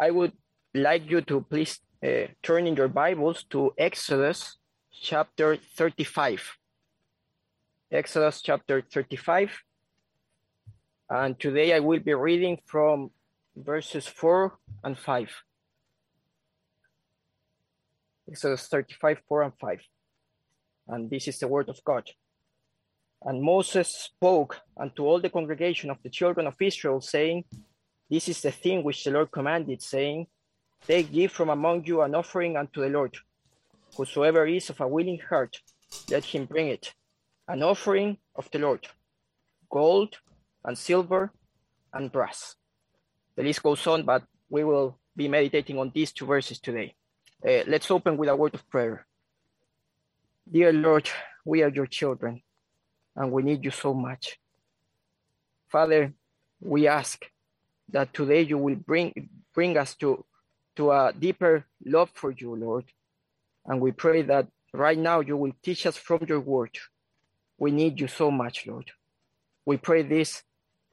I would like you to please uh, turn in your Bibles to Exodus chapter 35. Exodus chapter 35. And today I will be reading from verses 4 and 5. Exodus 35, 4 and 5. And this is the word of God. And Moses spoke unto all the congregation of the children of Israel, saying, This is the thing which the Lord commanded, saying, Take ye from among you an offering unto the Lord. Whosoever is of a willing heart, let him bring it. An offering of the Lord, gold and silver and brass. The list goes on, but we will be meditating on these two verses today. Uh, let's open with a word of prayer. Dear Lord, we are your children and we need you so much. Father, we ask that today you will bring bring us to to a deeper love for you, Lord. And we pray that right now you will teach us from your word. We need you so much, Lord. We pray this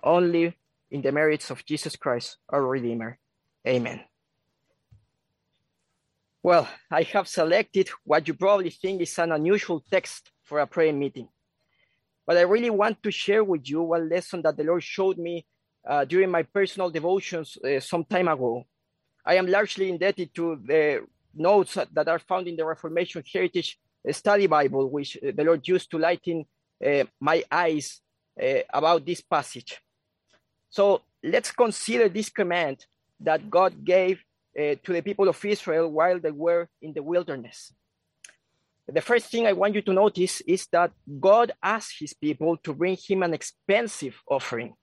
only in the merits of Jesus Christ, our Redeemer. Amen. Well, I have selected what you probably think is an unusual text for a prayer meeting. But I really want to share with you one lesson that the Lord showed me uh, during my personal devotions uh, some time ago. I am largely indebted to the notes that are found in the Reformation Heritage Study Bible, which uh, the Lord used to lighten uh, my eyes uh, about this passage. So let's consider this command that God gave uh, to the people of Israel while they were in the wilderness. The first thing I want you to notice is that God asked his people to bring him an expensive offering.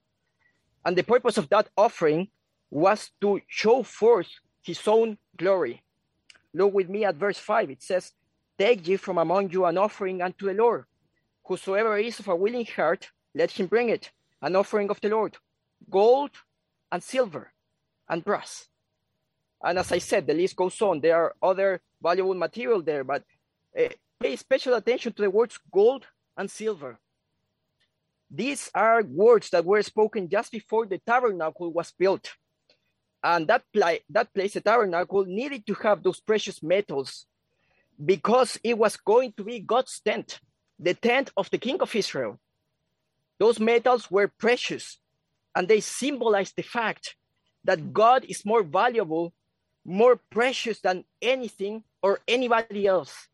And the purpose of that offering was to show forth his own glory. Look with me at verse 5. It says, Take ye from among you an offering unto the Lord. Whosoever is of a willing heart, let him bring it, an offering of the Lord, gold and silver and brass. And as I said, the list goes on. There are other valuable material there, but uh, pay special attention to the words gold and silver. These are words that were spoken just before the tabernacle was built. And that, pla- that place, the tabernacle, needed to have those precious metals because it was going to be God's tent, the tent of the king of Israel. Those metals were precious and they symbolize the fact that God is more valuable, more precious than anything or anybody else.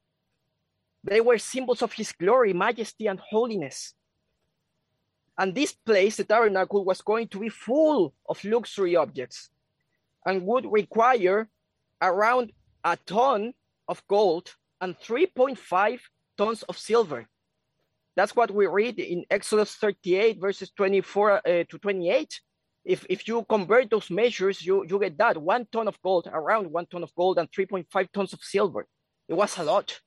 They were symbols of his glory, majesty, and holiness. And this place, the tabernacle, was going to be full of luxury objects and would require around a ton of gold and 3.5 tons of silver. That's what we read in Exodus 38, verses 24 uh, to 28. If, if you convert those measures, you, you get that one ton of gold, around one ton of gold, and 3.5 tons of silver. It was a lot.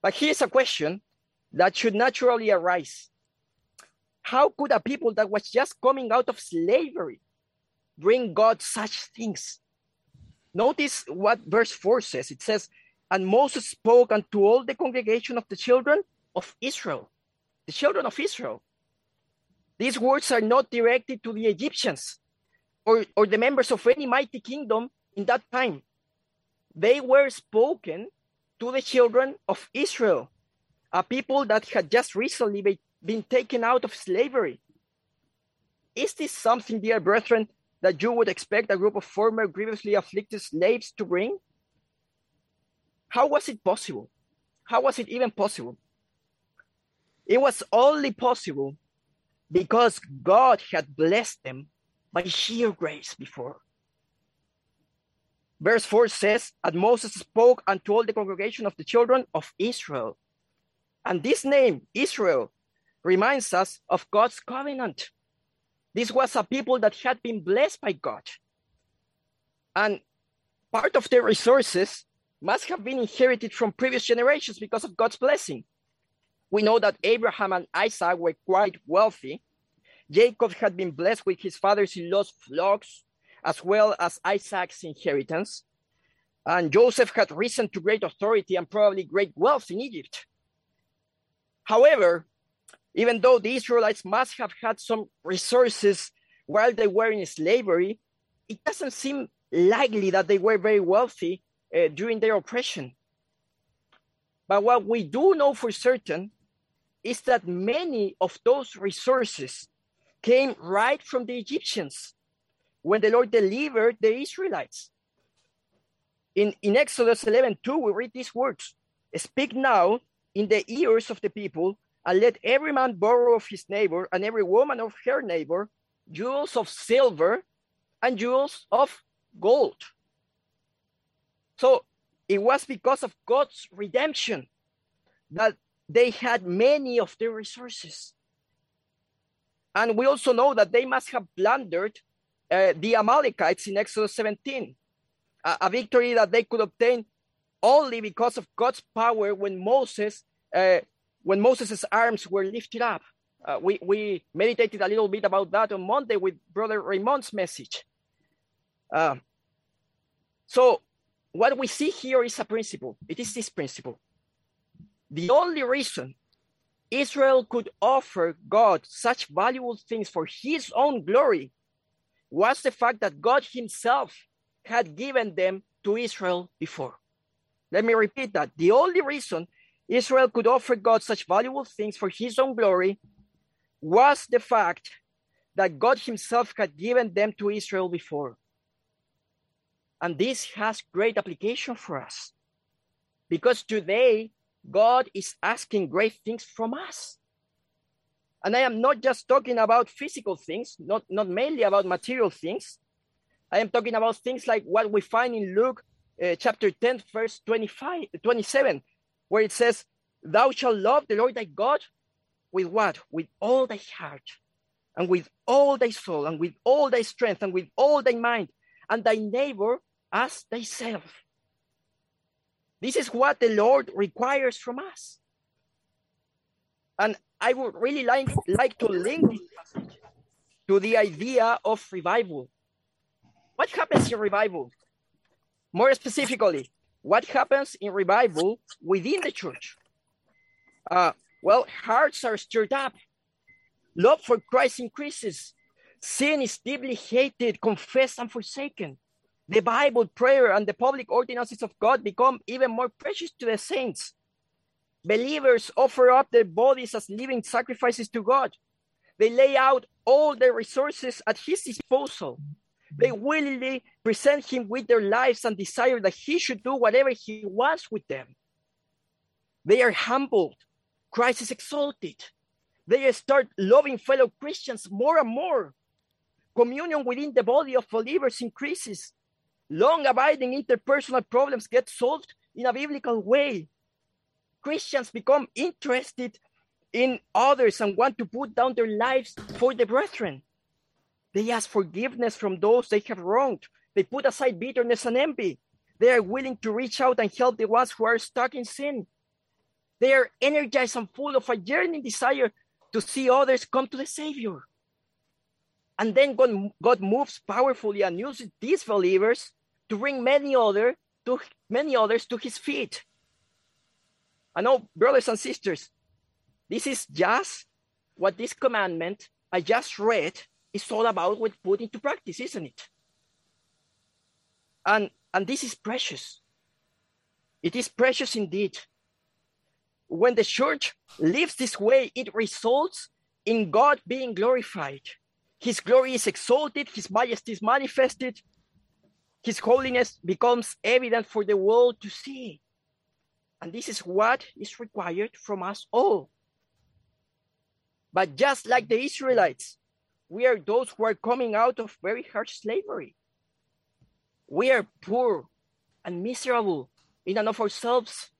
But here's a question that should naturally arise How could a people that was just coming out of slavery bring God such things? Notice what verse 4 says. It says, And Moses spoke unto all the congregation of the children of Israel. The children of Israel. These words are not directed to the Egyptians or, or the members of any mighty kingdom in that time. They were spoken to the children of Israel, a people that had just recently been taken out of slavery. Is this something, dear brethren, that you would expect a group of former grievously afflicted slaves to bring? How was it possible? How was it even possible? It was only possible because God had blessed them by sheer grace before. Verse 4 says, And Moses spoke unto all the congregation of the children of Israel. And this name, Israel, reminds us of God's covenant. This was a people that had been blessed by God. And part of their resources must have been inherited from previous generations because of God's blessing. We know that Abraham and Isaac were quite wealthy. Jacob had been blessed with his father's in law's flocks as well as Isaac's inheritance. And Joseph had risen to great authority and probably great wealth in Egypt. However, even though the Israelites must have had some resources while they were in slavery, it doesn't seem likely that they were very wealthy uh, during their oppression. But what we do know for certain is that many of those resources came right from the Egyptians when the Lord delivered the Israelites. In, in Exodus 11 2, we read these words Speak now in the ears of the people, and let every man borrow of his neighbor, and every woman of her neighbor, jewels of silver and jewels of gold. So it was because of God's redemption that they had many of their resources. And we also know that they must have plundered uh, the Amalekites in Exodus 17, a, a, victory that they could obtain only because of God's power when Moses, uh, when Moses' arms were lifted up. Uh, we, we meditated a little bit about that on Monday with Brother Raymond's message. Uh, so what we see here is a principle. It is this principle. The only reason Israel could offer God such valuable things for his own glory was the fact that God himself had given them to Israel before. Let me repeat that. The only reason Israel could offer God such valuable things for his own glory was the fact that God himself had given them to Israel before. And this has great application for us because today God is asking great things from us. And I am not just talking about physical things, not, not mainly about material things. I am talking about things like what we find in Luke uh, chapter 10, verse 25, 27, where it says, Thou shalt love the Lord thy God with what? With all thy heart, and with all thy soul, and with all thy strength, and with all thy mind, and thy neighbor as thyself. This is what the Lord requires from us. And I would really like, like to link this passage to the idea of revival. What happens in revival? More specifically, what happens in revival within the church? Uh, well, hearts are stirred up. Love for Christ increases. Sin is deeply hated, confessed, and forsaken the Bible, prayer, and the public ordinances of God become even more precious to the saints. Believers offer up their bodies as living sacrifices to God. They lay out all their resources at His disposal. They willingly present Him with their lives and desire that He should do whatever He wants with them. They are humbled. Christ is exalted. They start loving fellow Christians more and more. Communion within the body of believers increases long abiding interpersonal problems get solved in a biblical way. Christians become interested in others and want to put down their lives for the brethren. They ask forgiveness from those they have wronged. They put aside bitterness and envy. They are willing to reach out and help the ones who are stuck in sin. They are energized and full of a yearning desire to see others come to the Savior. And then God, God moves powerfully and uses these believers to bring many other to many others to his feet. I know, oh, brothers and sisters, this is just what this commandment I just read is all about with put into practice, isn't it? And and this is precious. It is precious indeed. When the church lives this way, it results in God being glorified. His glory is exalted, his majesty is manifested, his holiness becomes evident for the world to see. And this is what is required from us all. But just like the Israelites, we are those who are coming out of very harsh slavery. We are poor and miserable in and of ourselves.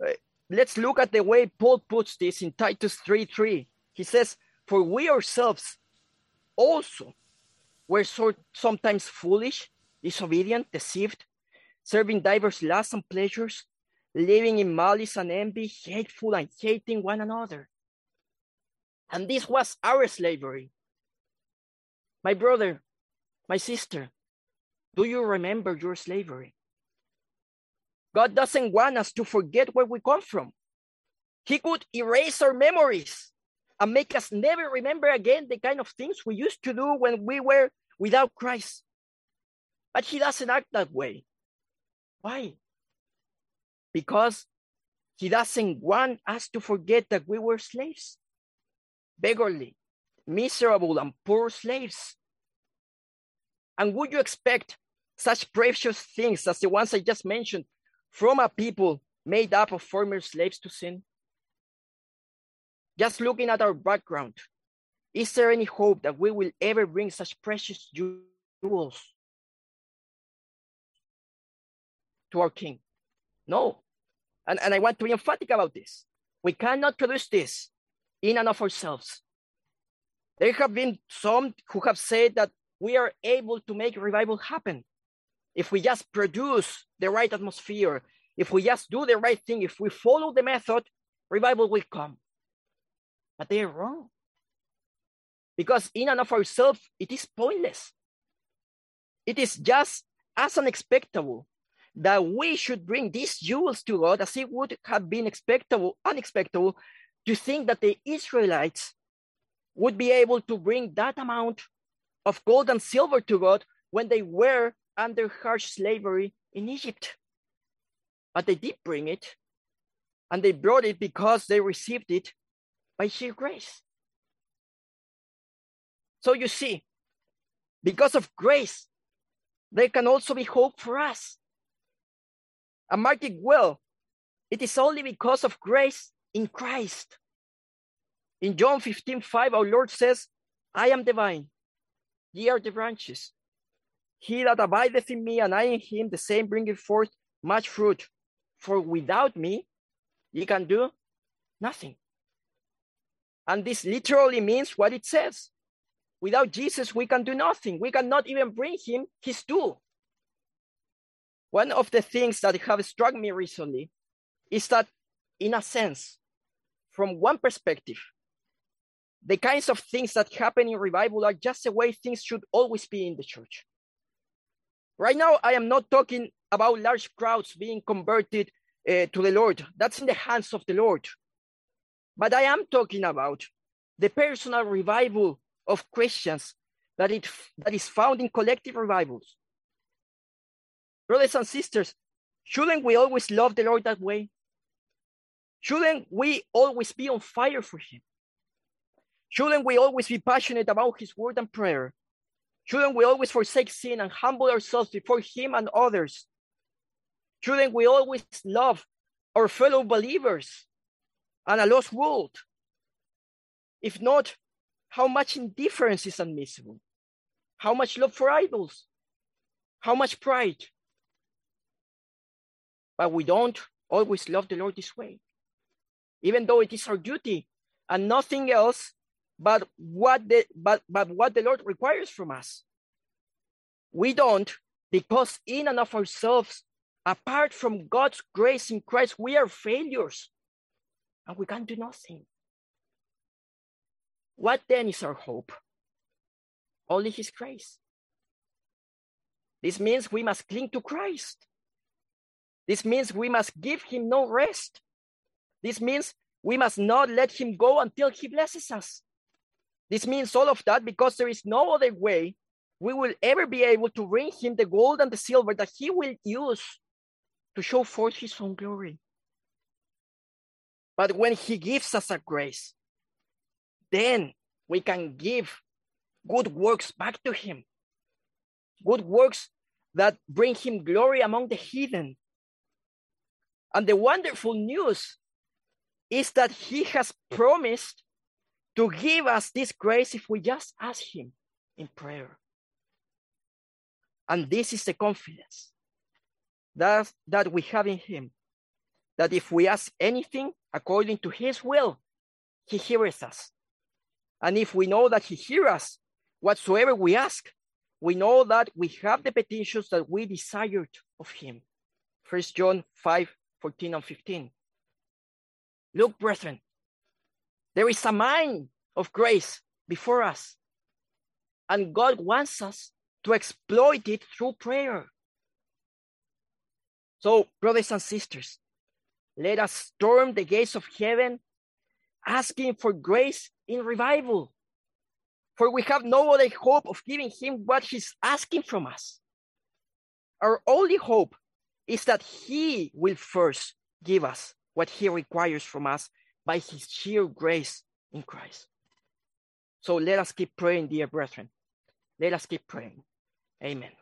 Uh, let's look at the way Paul puts this in Titus 3 3. He says, For we ourselves also were so, sometimes foolish, disobedient, deceived, serving diverse lusts and pleasures, living in malice and envy, hateful and hating one another. And this was our slavery. My brother, my sister, do you remember your slavery? God doesn't want us to forget where we come from. He could erase our memories and make us never remember again the kind of things we used to do when we were without Christ. But he doesn't act that way. Why? Because he doesn't want us to forget that we were slaves, beggarly, miserable, and poor slaves. And would you expect such precious things as the ones I just mentioned from a people made up of former slaves to sin? Just looking at our background, is there any hope that we will ever bring such precious jewels to our King? No. And, and I want to be emphatic about this. We cannot produce this in and of ourselves. There have been some who have said that we are able to make revival happen if we just produce the right atmosphere, if we just do the right thing, if we follow the method, revival will come. But they are wrong. Because in and of ourselves, it is pointless. It is just as unexpectable that we should bring these jewels to God as it would have been expectable, unexpected to think that the Israelites would be able to bring that amount of gold and silver to God when they were under harsh slavery in Egypt. But they did bring it, and they brought it because they received it by sheer grace. So you see, because of grace, there can also be hope for us. And mark it well, it is only because of grace in Christ. In John 15, 5, our Lord says, I am the vine, ye are the branches. He that abideth in me and I in him, the same bringeth forth much fruit. For without me, ye can do nothing. And this literally means what it says. Without Jesus, we can do nothing. We cannot even bring him his due. One of the things that have struck me recently is that, in a sense, from one perspective, the kinds of things that happen in revival are just the way things should always be in the church. Right now, I am not talking about large crowds being converted uh, to the Lord. That's in the hands of the Lord. But I am talking about the personal revival of Christians that, it, that is found in collective revivals. Brothers and sisters, shouldn't we always love the Lord that way? Shouldn't we always be on fire for Him? Shouldn't we always be passionate about His word and prayer? Shouldn't we always forsake sin and humble ourselves before Him and others? Shouldn't we always love our fellow believers and a lost world? If not, how much indifference is admissible? How much love for idols? How much pride? But we don't always love the Lord this way, even though it is our duty and nothing else but what the but, but what the Lord requires from us. We don't because in and of ourselves, apart from God's grace in Christ, we are failures and we can do nothing. What then is our hope? Only His grace. This means we must cling to Christ. This means we must give Him no rest. This means we must not let Him go until He blesses us. This means all of that because there is no other way we will ever be able to bring him the gold and the silver that he will use to show forth his own glory. But when he gives us a grace, then we can give good works back to him. Good works that bring him glory among the heathen. And the wonderful news is that he has promised to give us this grace if we just ask Him in prayer. And this is the confidence that, that we have in Him that if we ask anything according to His will, He hears us. And if we know that He hears us, whatsoever we ask, we know that we have the petitions that we desired of Him. First John 5 14 and 15. Look, brethren, there is a mine of grace before us. And God wants us to exploit it through prayer. So, brothers and sisters, let us storm the gates of heaven asking for grace in revival, For we have no other hope of giving him what he's asking from us. Our only hope is that he will first give us what he requires from us by his sheer grace in Christ. So let us keep praying, dear brethren. Let us keep praying. Amen.